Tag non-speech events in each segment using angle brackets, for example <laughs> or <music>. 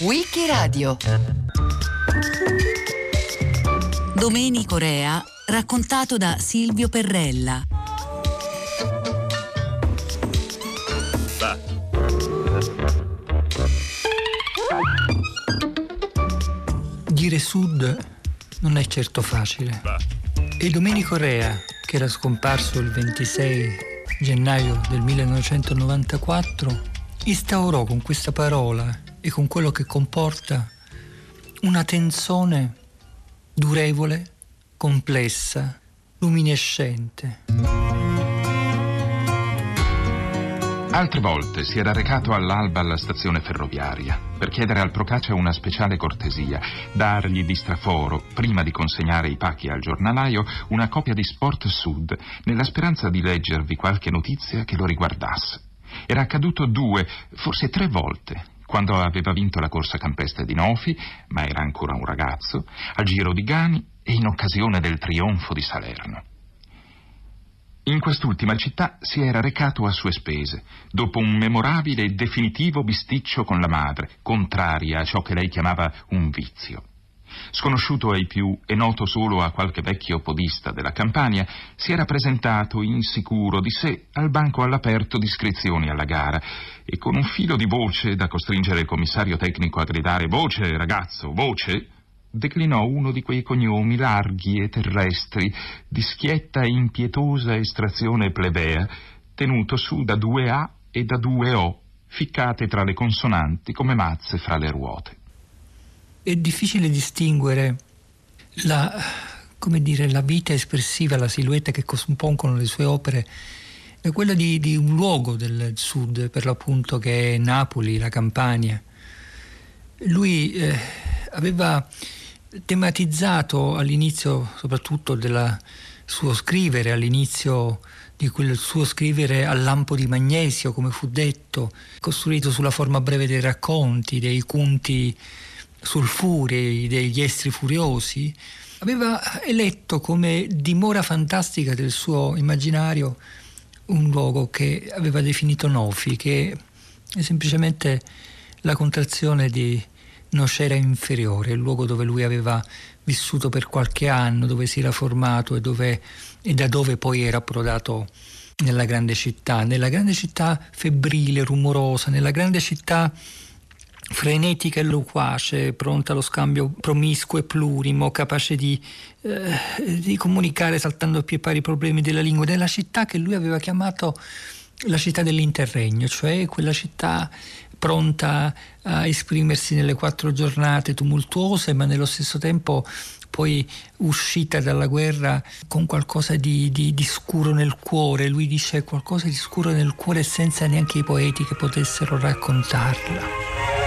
Wikiradio Domenico Rea, raccontato da Silvio Perrella. Dire sud non è certo facile. E Domenico Rea, che era scomparso il 26 gennaio del 1994, instaurò con questa parola e con quello che comporta una tensione durevole, complessa, luminescente. Altre volte si era recato all'alba alla stazione ferroviaria per chiedere al Procaccia una speciale cortesia, dargli di straforo, prima di consegnare i pacchi al giornalaio, una copia di Sport Sud, nella speranza di leggervi qualche notizia che lo riguardasse. Era accaduto due, forse tre volte, quando aveva vinto la corsa campestre di Nofi, ma era ancora un ragazzo, al Giro di Gani e in occasione del trionfo di Salerno. In quest'ultima città si era recato a sue spese, dopo un memorabile e definitivo bisticcio con la madre, contraria a ciò che lei chiamava un vizio. Sconosciuto ai più e noto solo a qualche vecchio podista della Campania, si era presentato insicuro di sé al banco all'aperto di iscrizioni alla gara e con un filo di voce da costringere il commissario tecnico a gridare voce, ragazzo, voce, declinò uno di quei cognomi larghi e terrestri, di schietta e impietosa estrazione plebea, tenuto su da due A e da due O, ficcate tra le consonanti come mazze fra le ruote. È difficile distinguere la, dire, la vita espressiva, la silhouette che compongono le sue opere da quella di, di un luogo del sud, per l'appunto che è Napoli, la Campania. Lui eh, aveva tematizzato all'inizio soprattutto del suo scrivere, all'inizio di quel suo scrivere al lampo di magnesio, come fu detto, costruito sulla forma breve dei racconti, dei conti sulfurei, degli estri furiosi, aveva eletto come dimora fantastica del suo immaginario un luogo che aveva definito Nofi, che è semplicemente la contrazione di Nocera inferiore, il luogo dove lui aveva vissuto per qualche anno, dove si era formato e, dove, e da dove poi era approdato nella grande città, nella grande città febbrile, rumorosa, nella grande città frenetica e loquace, pronta allo scambio promiscuo e plurimo, capace di, eh, di comunicare saltando a pie pari i problemi della lingua, nella città che lui aveva chiamato la città dell'interregno, cioè quella città pronta a esprimersi nelle quattro giornate tumultuose, ma nello stesso tempo poi uscita dalla guerra con qualcosa di, di, di, scuro nel cuore. Lui dice qualcosa di scuro nel cuore senza neanche i poeti che potessero raccontarla.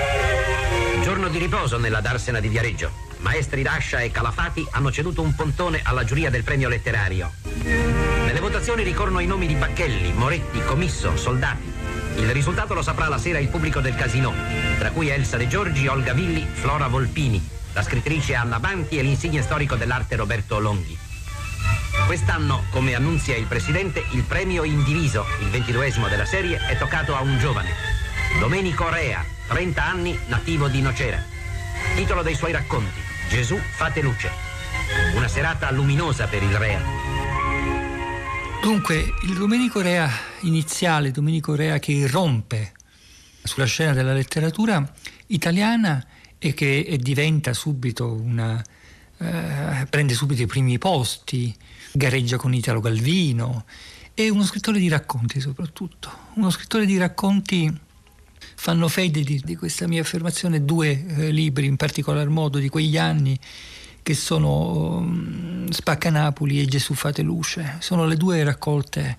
Giorno di riposo nella Darsena di Viareggio. Maestri Dascia e Calafati hanno ceduto un pontone alla giuria del premio letterario. Nelle votazioni ricorrono i nomi di Bacchelli, Moretti, Comisso, Soldati. Il risultato lo saprà la sera il pubblico del casino, tra cui Elsa De Giorgi, Olga Villi, Flora Volpini, la scrittrice Anna Banti e l'insigne storico dell'arte Roberto Longhi. Quest'anno, come annunzia il presidente, il premio indiviso, il ventiduesimo della serie, è toccato a un giovane, Domenico Rea, 30 anni, nativo di Nocera. Titolo dei suoi racconti, Gesù fate luce. Una serata luminosa per il Rea. Dunque, il Domenico Rea iniziale, Domenico Rea che irrompe sulla scena della letteratura italiana e che diventa subito una... Eh, prende subito i primi posti, gareggia con Italo Galvino, è uno scrittore di racconti soprattutto, uno scrittore di racconti fanno fede di, di questa mia affermazione due eh, libri in particolar modo di quegli anni che sono um, Spacca Napoli e Gesù fate luce. Sono le due raccolte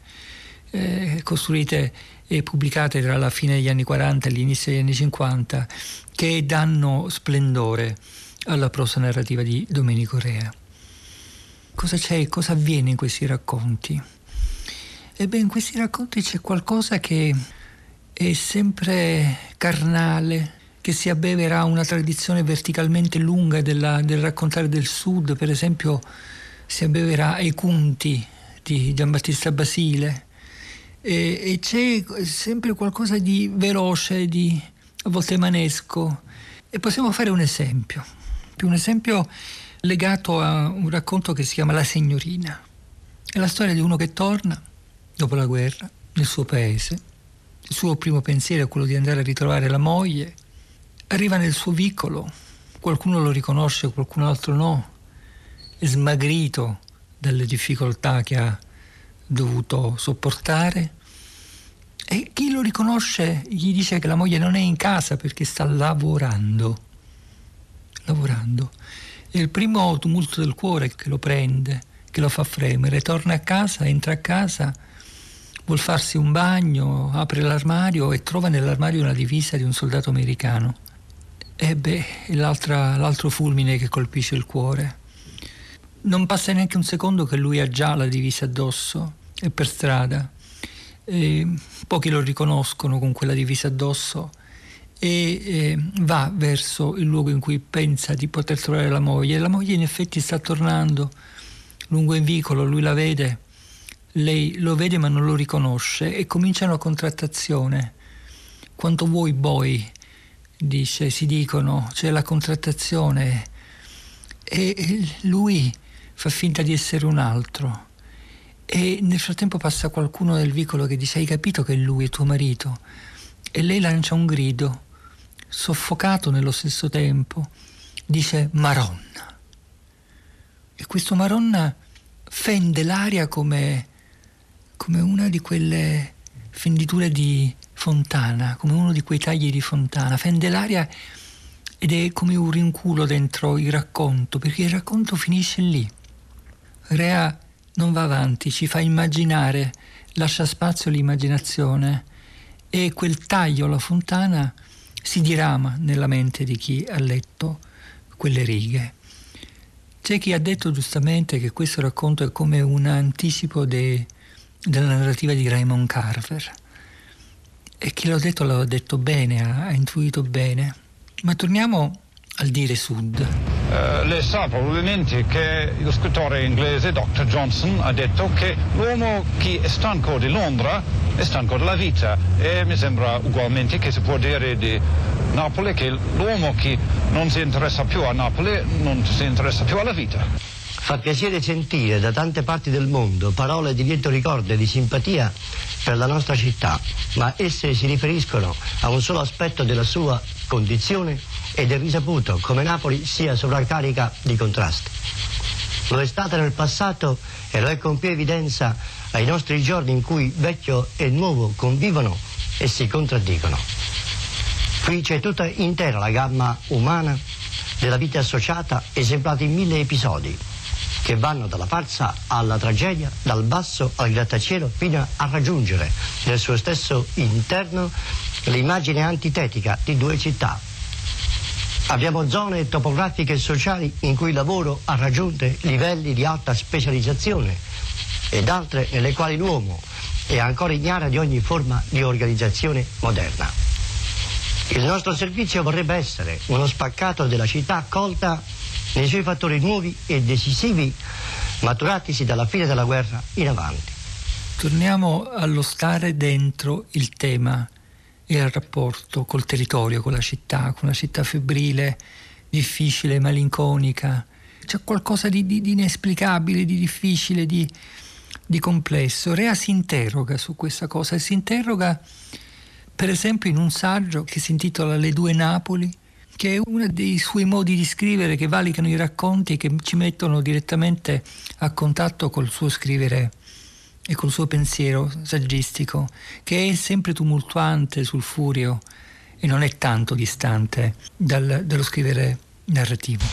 eh, costruite e pubblicate tra la fine degli anni 40 e l'inizio degli anni 50 che danno splendore alla prosa narrativa di Domenico Rea. Cosa c'è, cosa avviene in questi racconti? Ebbene, in questi racconti c'è qualcosa che è sempre carnale, che si abbevera una tradizione verticalmente lunga della, del raccontare del Sud, per esempio si abbevera ai Cunti di Giambattista Basile e, e c'è sempre qualcosa di veloce, di, a volte manesco. E possiamo fare un esempio, un esempio legato a un racconto che si chiama La signorina. È la storia di uno che torna dopo la guerra nel suo paese. Il suo primo pensiero è quello di andare a ritrovare la moglie. Arriva nel suo vicolo, qualcuno lo riconosce, qualcun altro no. È smagrito dalle difficoltà che ha dovuto sopportare. E chi lo riconosce gli dice che la moglie non è in casa perché sta lavorando. Lavorando. È il primo tumulto del cuore che lo prende, che lo fa fremere. Torna a casa, entra a casa, vuol farsi un bagno, apre l'armadio e trova nell'armadio una divisa di un soldato americano. E beh, l'altro fulmine che colpisce il cuore. Non passa neanche un secondo che lui ha già la divisa addosso, è per strada. E pochi lo riconoscono con quella divisa addosso e eh, va verso il luogo in cui pensa di poter trovare la moglie. La moglie in effetti sta tornando lungo il vicolo, lui la vede, lei lo vede ma non lo riconosce e comincia una contrattazione. Quanto vuoi boy, dice, si dicono, c'è la contrattazione e lui fa finta di essere un altro. E nel frattempo passa qualcuno del vicolo che dice hai capito che lui è tuo marito? E lei lancia un grido, soffocato nello stesso tempo, dice Maronna. E questo Maronna fende l'aria come, come una di quelle fenditure di fontana, come uno di quei tagli di fontana, fende l'aria ed è come un rinculo dentro il racconto, perché il racconto finisce lì. Rea non va avanti, ci fa immaginare, lascia spazio all'immaginazione e quel taglio alla fontana si dirama nella mente di chi ha letto quelle righe. C'è chi ha detto giustamente che questo racconto è come un anticipo de, della narrativa di Raymond Carver. E chi l'ha detto l'ha detto bene, ha, ha intuito bene. Ma torniamo al dire sud. Uh, lei sa probabilmente che lo scrittore inglese Dr. Johnson ha detto che l'uomo che è stanco di Londra è stanco della vita e mi sembra ugualmente che si può dire di Napoli che l'uomo che non si interessa più a Napoli non si interessa più alla vita. Fa piacere sentire da tante parti del mondo parole di lieto ricordo e di simpatia per la nostra città, ma esse si riferiscono a un solo aspetto della sua condizione ed è risaputo come Napoli sia sovraccarica di contrasti. Lo è stata nel passato e lo è con più evidenza ai nostri giorni in cui vecchio e nuovo convivono e si contraddicono. Qui c'è tutta intera la gamma umana della vita associata esemplata in mille episodi che vanno dalla farsa alla tragedia, dal basso al grattacielo fino a raggiungere nel suo stesso interno l'immagine antitetica di due città Abbiamo zone topografiche e sociali in cui il lavoro ha raggiunto livelli di alta specializzazione ed altre nelle quali l'uomo è ancora ignara di ogni forma di organizzazione moderna. Il nostro servizio vorrebbe essere uno spaccato della città accolta nei suoi fattori nuovi e decisivi maturatisi dalla fine della guerra in avanti. Torniamo allo stare dentro il tema e al rapporto col territorio, con la città, con una città febbrile, difficile, malinconica. C'è qualcosa di, di, di inesplicabile, di difficile, di, di complesso. Rea si interroga su questa cosa e si interroga per esempio in un saggio che si intitola Le due Napoli, che è uno dei suoi modi di scrivere che valicano i racconti che ci mettono direttamente a contatto col suo scrivere e col suo pensiero saggistico, che è sempre tumultuante sul furio e non è tanto distante dal, dallo scrivere narrativo.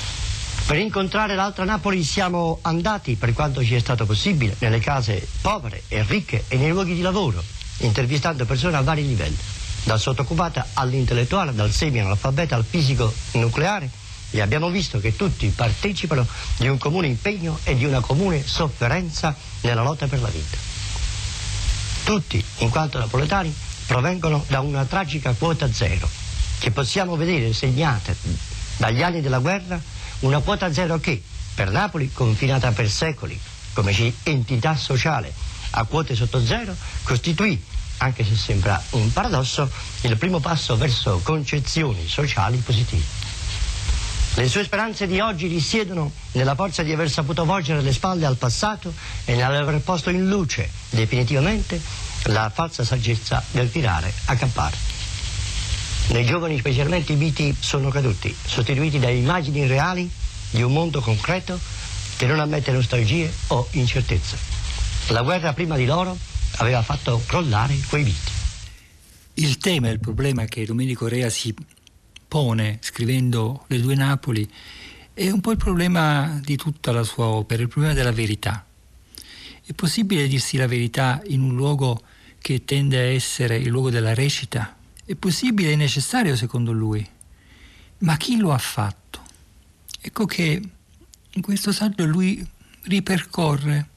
Per incontrare l'altra Napoli siamo andati, per quanto ci è stato possibile, nelle case povere e ricche e nei luoghi di lavoro, intervistando persone a vari livelli, dal sottooccupata all'intellettuale, dal semi-analfabeta al fisico nucleare, e abbiamo visto che tutti partecipano di un comune impegno e di una comune sofferenza nella lotta per la vita. Tutti, in quanto napoletani, provengono da una tragica quota zero, che possiamo vedere segnata dagli anni della guerra, una quota zero che, per Napoli, confinata per secoli come entità sociale a quote sotto zero, costituì anche se sembra un paradosso, il primo passo verso concezioni sociali positive. Le sue speranze di oggi risiedono nella forza di aver saputo volgere le spalle al passato e nell'aver posto in luce definitivamente la falsa saggezza del tirare a campare. Nei giovani specialmente i miti sono caduti, sostituiti da immagini reali di un mondo concreto che non ammette nostalgie o incertezze. La guerra prima di loro aveva fatto crollare quei miti. Il tema il problema che Domenico Rea si pone scrivendo Le due Napoli è un po' il problema di tutta la sua opera, il problema della verità. È possibile dirsi la verità in un luogo che tende a essere il luogo della recita? È possibile, è necessario secondo lui. Ma chi lo ha fatto? Ecco che in questo saggio lui ripercorre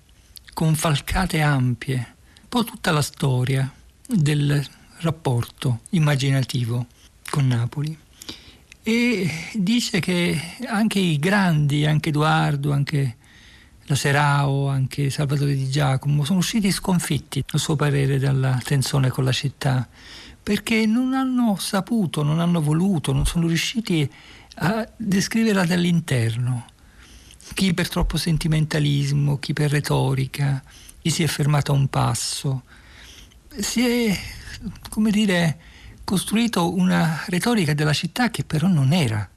con falcate ampie po' tutta la storia del rapporto immaginativo con Napoli e dice che anche i grandi, anche Edoardo, anche la Serao, anche Salvatore Di Giacomo, sono usciti sconfitti, a suo parere, dalla tensione con la città, perché non hanno saputo, non hanno voluto, non sono riusciti a descriverla dall'interno. Chi per troppo sentimentalismo, chi per retorica, chi si è fermato a un passo. Si è, come dire, costruito una retorica della città che però non era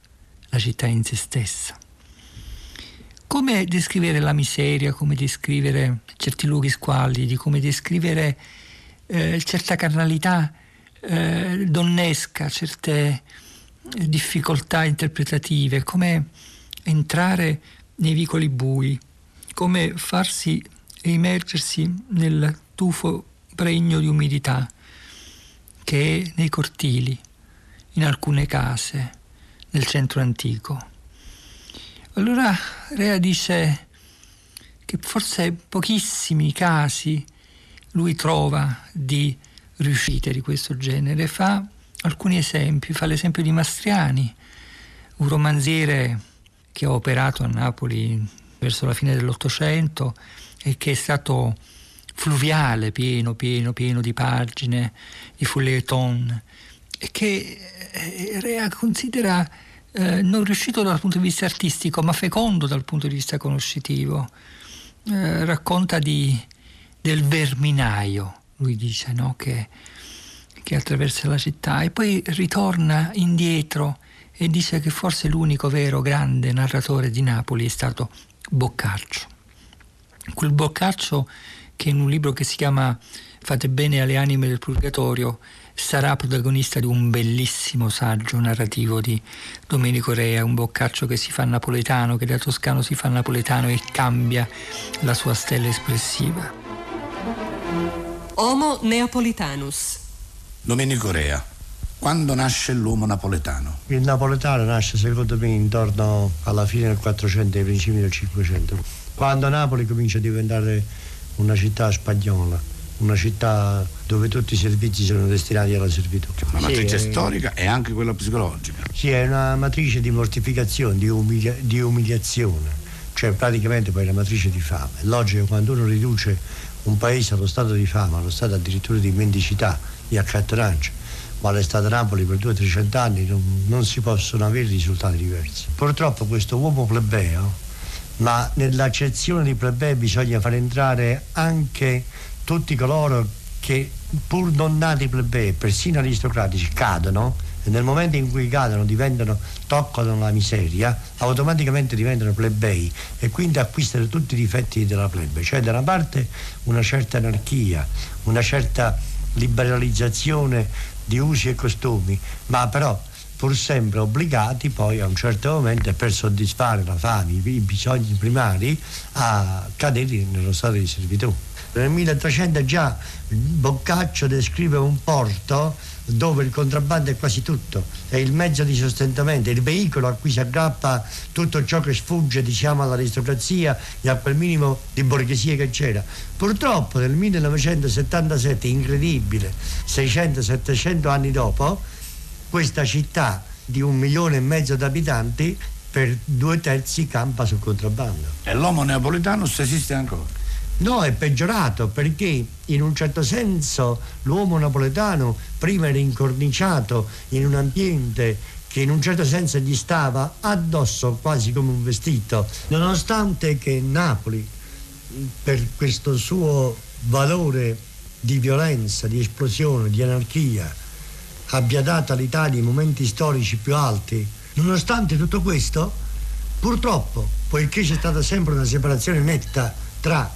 la città in se stessa. Come descrivere la miseria, come descrivere certi luoghi squallidi, come descrivere eh, certa carnalità eh, donnesca, certe difficoltà interpretative, come entrare nei vicoli bui, come farsi e immergersi nel tufo pregno di umidità che è nei cortili, in alcune case, nel centro antico. Allora Rea dice che forse pochissimi casi lui trova di riuscite di questo genere. Fa alcuni esempi, fa l'esempio di Mastriani, un romanziere che ha operato a Napoli verso la fine dell'Ottocento e che è stato fluviale, pieno, pieno, pieno di pagine, di feuilleton, e che eh, Rea considera eh, non riuscito dal punto di vista artistico, ma fecondo dal punto di vista conoscitivo. Eh, racconta di, del verminaio, lui dice, no? che, che attraversa la città, e poi ritorna indietro e dice che forse l'unico vero grande narratore di Napoli è stato Boccaccio. Quel Boccaccio che in un libro che si chiama Fate bene alle anime del purgatorio sarà protagonista di un bellissimo saggio narrativo di Domenico Rea, un boccaccio che si fa napoletano, che da toscano si fa napoletano e cambia la sua stella espressiva. Homo Neapolitanus. Domenico Rea, quando nasce l'uomo napoletano? Il napoletano nasce secondo me intorno alla fine del 400 e ai principi del 500, quando Napoli comincia a diventare una città spagnola, una città dove tutti i servizi sono destinati alla servitù. Una matrice sì, storica e anche quella psicologica. Sì, è una matrice di mortificazione, di, umilia- di umiliazione, cioè praticamente poi la matrice di fame. È logico quando uno riduce un paese allo stato di fame, allo stato addirittura di mendicità, di accattonaggio, ma all'estate a Napoli per 200-300 anni non, non si possono avere risultati diversi. Purtroppo questo uomo plebeo ma nell'accezione di plebei bisogna far entrare anche tutti coloro che pur non nati plebei, persino aristocratici, cadono. E nel momento in cui cadono diventano, toccano la miseria, automaticamente diventano plebei e quindi acquistano tutti i difetti della plebe, cioè da una parte una certa anarchia, una certa liberalizzazione di usi e costumi, ma però pur sempre obbligati poi a un certo momento per soddisfare la fame, i bisogni primari, a cadere nello stato di servitù. Nel 1300 già Boccaccio descrive un porto dove il contrabbando è quasi tutto, è il mezzo di sostentamento, il veicolo a cui si aggrappa tutto ciò che sfugge diciamo, all'aristocrazia e a quel minimo di borghesia che c'era. Purtroppo nel 1977, incredibile, 600-700 anni dopo, questa città di un milione e mezzo di abitanti per due terzi campa sul contrabbando. E l'uomo neapolitano se esiste ancora? No, è peggiorato perché in un certo senso l'uomo napoletano prima era incorniciato in un ambiente che in un certo senso gli stava addosso quasi come un vestito, nonostante che Napoli, per questo suo valore di violenza, di esplosione, di anarchia, abbia dato all'Italia i momenti storici più alti, nonostante tutto questo, purtroppo, poiché c'è stata sempre una separazione netta tra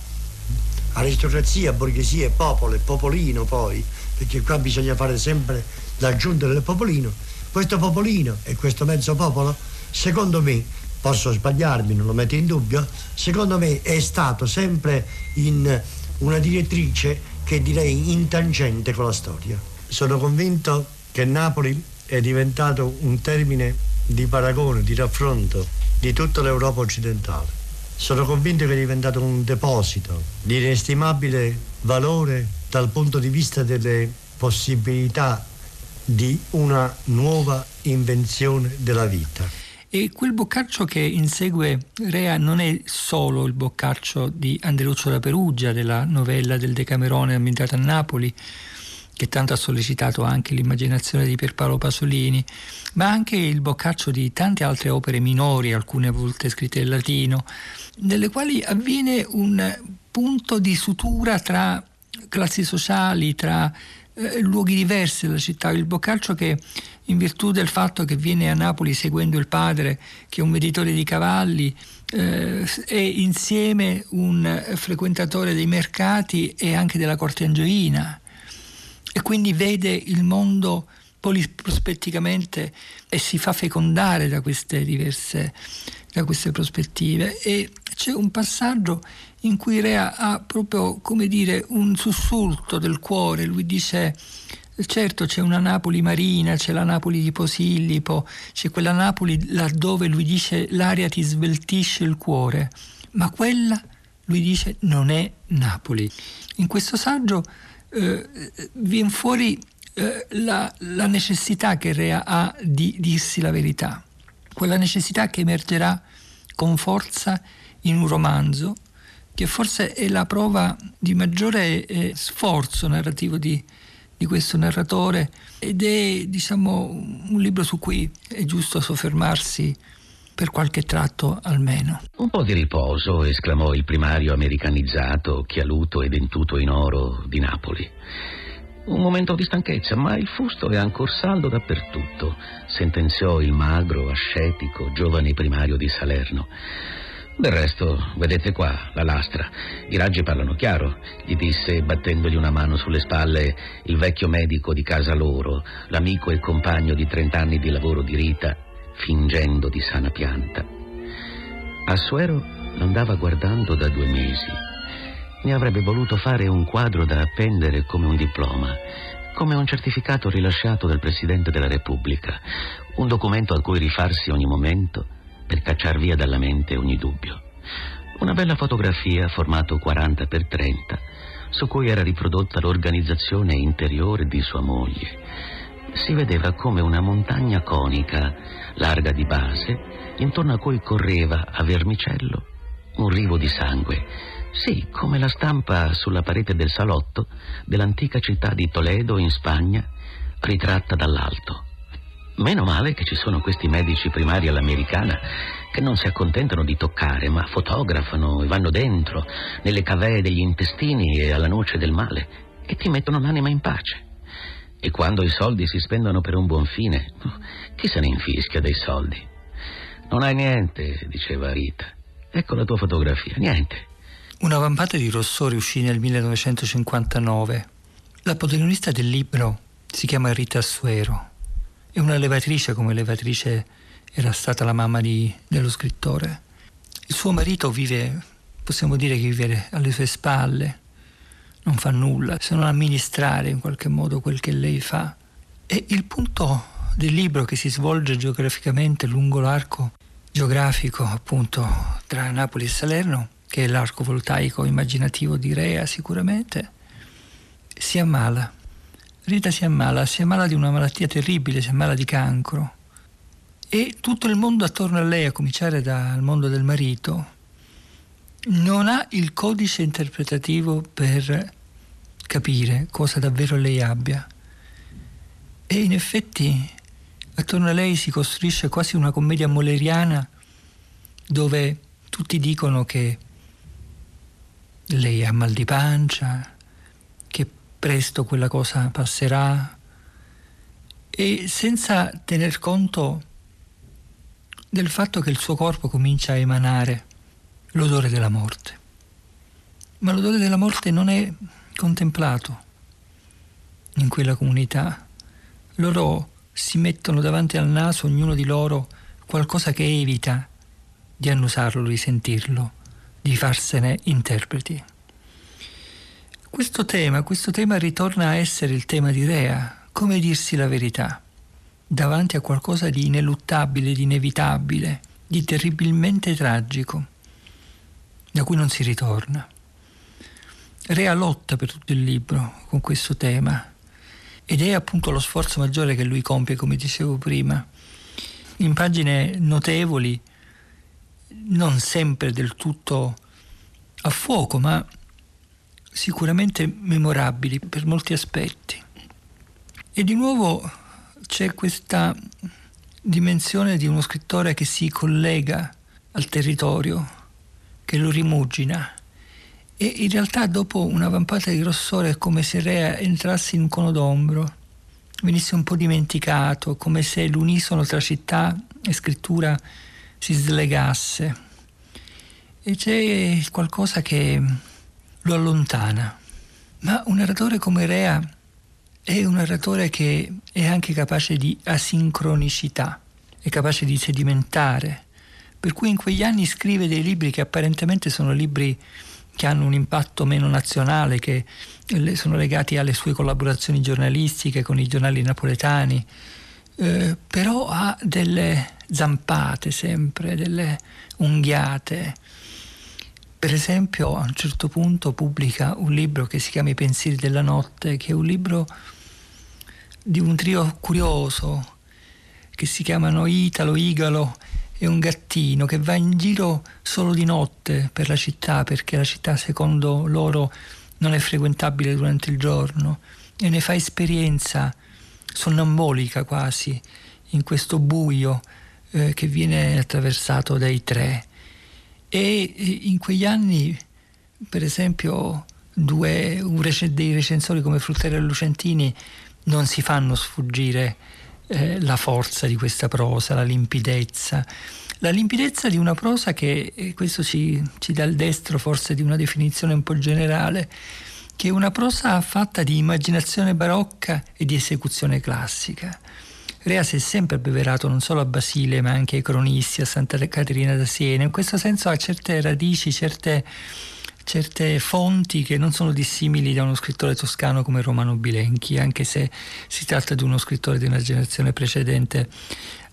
aristocrazia, borghesia e popolo e popolino poi, perché qua bisogna fare sempre l'aggiunta del popolino. Questo popolino e questo mezzo popolo, secondo me, posso sbagliarmi, non lo metto in dubbio, secondo me è stato sempre in una direttrice che direi intangente con la storia. Sono convinto che Napoli è diventato un termine di paragone, di raffronto di tutta l'Europa occidentale sono convinto che è diventato un deposito di inestimabile valore dal punto di vista delle possibilità di una nuova invenzione della vita. E quel boccaccio che insegue Rea non è solo il boccaccio di Andeluccio da Perugia, della novella del Decamerone ambientata a Napoli, che tanto ha sollecitato anche l'immaginazione di Pierpaolo Pasolini, ma anche il boccaccio di tante altre opere minori, alcune volte scritte in latino, nelle quali avviene un punto di sutura tra classi sociali, tra eh, luoghi diversi della città. Il boccaccio che in virtù del fatto che viene a Napoli seguendo il padre, che è un venditore di cavalli, eh, è insieme un frequentatore dei mercati e anche della corte angioina e quindi vede il mondo poliprospetticamente e si fa fecondare da queste diverse da queste prospettive. E c'è un passaggio in cui Rea ha proprio come dire un sussulto del cuore. Lui dice certo c'è una Napoli marina c'è la Napoli di Posillipo c'è quella Napoli laddove lui dice l'aria ti sveltisce il cuore. Ma quella lui dice non è Napoli. In questo saggio eh, viene fuori eh, la, la, necessità che Rea ha di dirsi la verità, quella necessità che emergerà con forza in un romanzo che forse è la prova di maggiore eh, sforzo narrativo di, di questo narratore ed è diciamo un libro su cui è giusto soffermarsi per qualche tratto almeno. Un po' di riposo, esclamò il primario americanizzato, chialuto e dentuto in oro di Napoli. Un momento di stanchezza, ma il fusto è ancora saldo dappertutto, sentenziò il magro, ascetico, giovane primario di Salerno. Del resto, vedete qua, la lastra. I raggi parlano chiaro, gli disse, battendogli una mano sulle spalle, il vecchio medico di casa loro, l'amico e compagno di trent'anni di lavoro di Rita, fingendo di sana pianta. Assuero l'andava guardando da due mesi. Ne avrebbe voluto fare un quadro da appendere come un diploma, come un certificato rilasciato dal Presidente della Repubblica, un documento a cui rifarsi ogni momento per cacciar via dalla mente ogni dubbio. Una bella fotografia formato 40 x 30 su cui era riprodotta l'organizzazione interiore di sua moglie. Si vedeva come una montagna conica larga di base, intorno a cui correva a vermicello un rivo di sangue. Sì, come la stampa sulla parete del salotto dell'antica città di Toledo in Spagna, ritratta dall'alto. Meno male che ci sono questi medici primari all'americana che non si accontentano di toccare, ma fotografano e vanno dentro, nelle cavee degli intestini e alla noce del male, e ti mettono l'anima in pace. E quando i soldi si spendono per un buon fine, chi se ne infischia dei soldi? Non hai niente, diceva Rita. Ecco la tua fotografia, niente. Una vampata di rossore uscì nel 1959. La protagonista del libro si chiama Rita Assuero. È una levatrice come levatrice era stata la mamma di, dello scrittore. Il suo marito vive, possiamo dire che vive alle sue spalle, non fa nulla se non amministrare in qualche modo quel che lei fa. E il punto del libro che si svolge geograficamente lungo l'arco geografico appunto tra Napoli e Salerno, che è l'arco voltaico immaginativo di Rea sicuramente, si ammala. Rita si ammala, si ammala di una malattia terribile, si ammala di cancro. E tutto il mondo attorno a lei, a cominciare dal mondo del marito, non ha il codice interpretativo per capire cosa davvero lei abbia. E in effetti attorno a lei si costruisce quasi una commedia molleriana dove tutti dicono che lei ha mal di pancia, che presto quella cosa passerà e senza tener conto del fatto che il suo corpo comincia a emanare l'odore della morte. Ma l'odore della morte non è contemplato in quella comunità. Loro si mettono davanti al naso, ognuno di loro, qualcosa che evita di annusarlo, di sentirlo, di farsene interpreti. Questo tema, questo tema ritorna a essere il tema di Rea, come dirsi la verità, davanti a qualcosa di ineluttabile, di inevitabile, di terribilmente tragico, da cui non si ritorna. Rea lotta per tutto il libro con questo tema ed è appunto lo sforzo maggiore che lui compie, come dicevo prima. In pagine notevoli, non sempre del tutto a fuoco, ma sicuramente memorabili per molti aspetti. E di nuovo c'è questa dimensione di uno scrittore che si collega al territorio, che lo rimugina. E in realtà dopo una vampata di grossore è come se Rea entrasse in un cono d'ombro, venisse un po' dimenticato, come se l'unisono tra città e scrittura si slegasse. E c'è qualcosa che lo allontana. Ma un narratore come Rea è un narratore che è anche capace di asincronicità, è capace di sedimentare, per cui in quegli anni scrive dei libri che apparentemente sono libri che hanno un impatto meno nazionale, che sono legati alle sue collaborazioni giornalistiche con i giornali napoletani, eh, però ha delle zampate sempre, delle unghiate. Per esempio, a un certo punto pubblica un libro che si chiama I pensieri della notte, che è un libro di un trio curioso che si chiamano Italo, Igalo e un gattino che va in giro solo di notte per la città perché la città secondo loro non è frequentabile durante il giorno e ne fa esperienza sonnambolica quasi in questo buio eh, che viene attraversato dai tre. E in quegli anni, per esempio, due, rec- dei recensori come Fruttero e Lucentini non si fanno sfuggire eh, la forza di questa prosa, la limpidezza. La limpidezza di una prosa che, e questo ci, ci dà il destro forse di una definizione un po' generale, che è una prosa fatta di immaginazione barocca e di esecuzione classica. Rea si è sempre abbeverato non solo a Basile ma anche ai cronisti, a Santa Caterina da Siena, in questo senso ha certe radici, certe, certe fonti che non sono dissimili da uno scrittore toscano come Romano Bilenchi, anche se si tratta di uno scrittore di una generazione precedente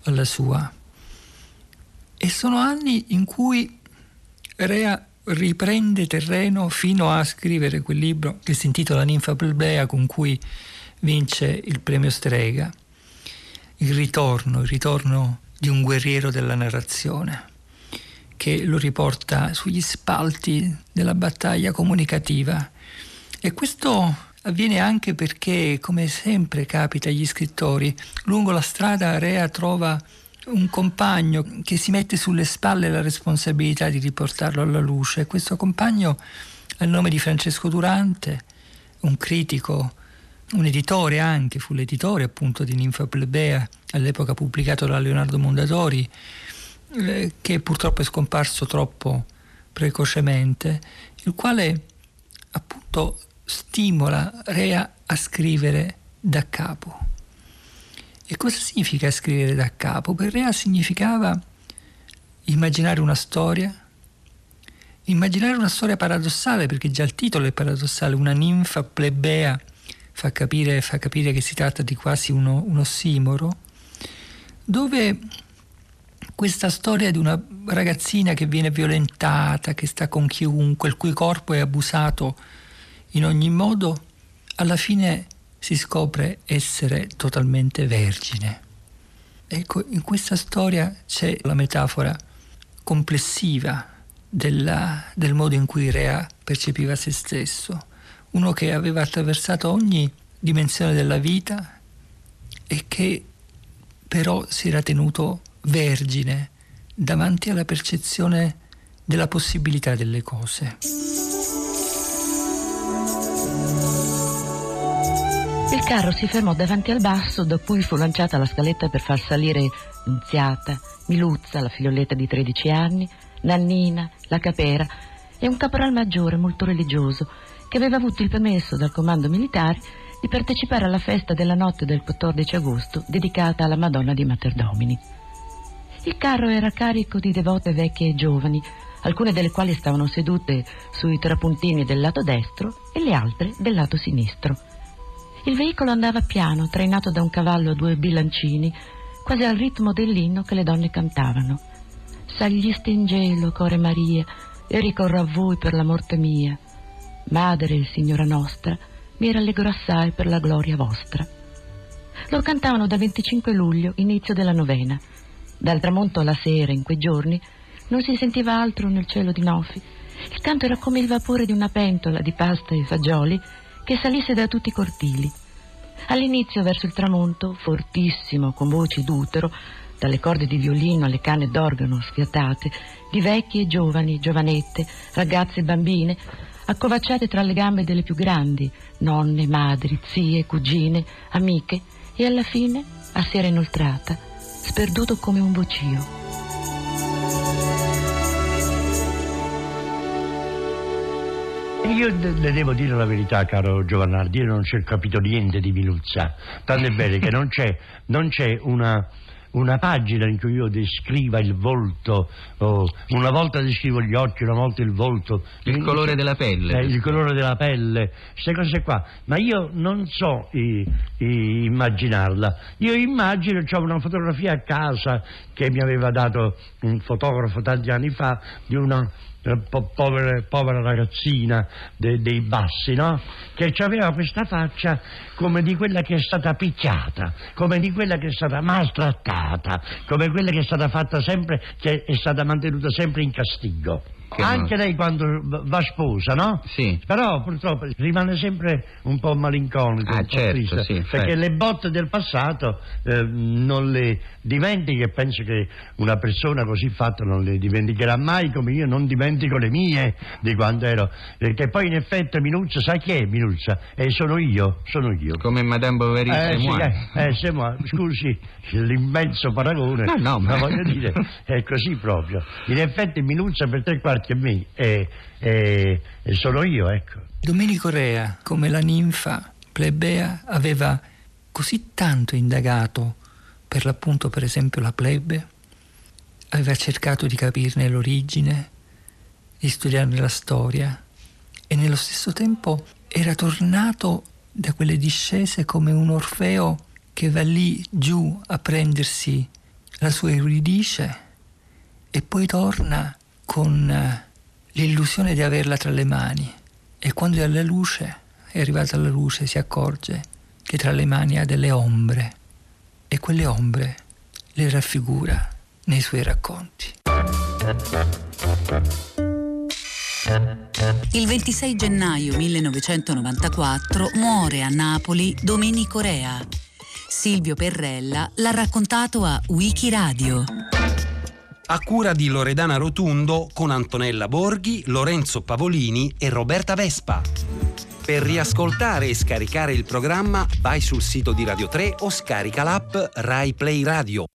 alla sua. E sono anni in cui Rea riprende terreno fino a scrivere quel libro che si intitola Ninfa Plebea con cui vince il premio Strega. Il ritorno, il ritorno di un guerriero della narrazione che lo riporta sugli spalti della battaglia comunicativa. E questo avviene anche perché, come sempre capita agli scrittori, lungo la strada Rea trova un compagno che si mette sulle spalle la responsabilità di riportarlo alla luce. Questo compagno ha il nome di Francesco Durante, un critico, un editore anche, fu l'editore appunto di Ninfa Plebea, all'epoca pubblicato da Leonardo Mondadori, eh, che purtroppo è scomparso troppo precocemente, il quale appunto stimola Rea a scrivere da capo. E cosa significa scrivere da capo? Per Rea significava immaginare una storia, immaginare una storia paradossale, perché già il titolo è paradossale, una ninfa plebea fa capire, fa capire che si tratta di quasi uno, un ossimoro, dove questa storia di una ragazzina che viene violentata, che sta con chiunque, il cui corpo è abusato in ogni modo, alla fine si scopre essere totalmente vergine. Ecco, in questa storia c'è la metafora complessiva della, del modo in cui Rea percepiva se stesso, uno che aveva attraversato ogni dimensione della vita e che però si era tenuto vergine davanti alla percezione della possibilità delle cose. Il carro si fermò davanti al basso, da cui fu lanciata la scaletta per far salire Nunziata, Miluzza, la figlioletta di 13 anni, Nannina, la capera e un caporal maggiore molto religioso che aveva avuto il permesso dal comando militare di partecipare alla festa della notte del 14 agosto dedicata alla Madonna di Materdomini. Il carro era carico di devote vecchie e giovani, alcune delle quali stavano sedute sui trapuntini del lato destro e le altre del lato sinistro. Il veicolo andava piano, trainato da un cavallo a due bilancini, quasi al ritmo dell'inno che le donne cantavano. Sagli stengelo, core Maria, e ricorro a voi per la morte mia. Madre, Signora nostra, mi rallegro assai per la gloria vostra. Lo cantavano dal 25 luglio, inizio della novena. Dal tramonto alla sera, in quei giorni, non si sentiva altro nel cielo di Nofi. Il canto era come il vapore di una pentola di pasta e fagioli che salisse da tutti i cortili. All'inizio, verso il tramonto, fortissimo, con voci d'utero, dalle corde di violino alle canne d'organo sfiatate, di vecchi e giovani, giovanette, ragazze e bambine, accovacciate tra le gambe delle più grandi, nonne, madri, zie, cugine, amiche, e alla fine, a sera inoltrata, sperduto come un vocio. Io le devo dire la verità, caro Giovannardi, io non c'è capito niente di Miluzza, tant'è vero che non c'è, non c'è una, una, pagina in cui io descriva il volto, oh, una volta descrivo gli occhi, una volta il volto. Il in, colore della pelle. Eh, il colore della pelle, queste cose qua, ma io non so i, i, immaginarla. Io immagino, ho una fotografia a casa che mi aveva dato un fotografo tanti anni fa di una po- povera, povera, ragazzina de- dei bassi, no? Che aveva questa faccia come di quella che è stata picchiata, come di quella che è stata maltrattata, come quella che è stata fatta sempre, che è stata mantenuta sempre in castigo. Che Anche no. lei quando va sposa, no? Sì. Però purtroppo rimane sempre un po' malinconica, ah, un certo, triste, sì, perché le botte del passato eh, non le dimentichi e penso che una persona così fatta non le dimenticherà mai come io non dimentico le mie di quando ero. Perché poi in effetti Minuzza, sai chi è Minuzza? Eh, sono io, sono io. Come Madame Bovary eh, sì, eh, eh, moi. Scusi <laughs> l'immenso paragone, no, no, ma voglio dire, è così proprio. In effetti Minuzza per tre quarti che me e, e, e sono io, ecco. Domenico Rea, come la ninfa plebea, aveva così tanto indagato per l'appunto, per esempio, la plebe, aveva cercato di capirne l'origine, di studiarne la storia e nello stesso tempo era tornato da quelle discese come un Orfeo che va lì giù a prendersi la sua Euridice e poi torna con eh, l'illusione di averla tra le mani e quando è alla luce, è arrivata alla luce, si accorge che tra le mani ha delle ombre e quelle ombre le raffigura nei suoi racconti. Il 26 gennaio 1994 muore a Napoli Domenico Rea. Silvio Perrella l'ha raccontato a Wikiradio a cura di Loredana Rotundo con Antonella Borghi, Lorenzo Pavolini e Roberta Vespa. Per riascoltare e scaricare il programma vai sul sito di Radio 3 o scarica l'app Rai Play Radio.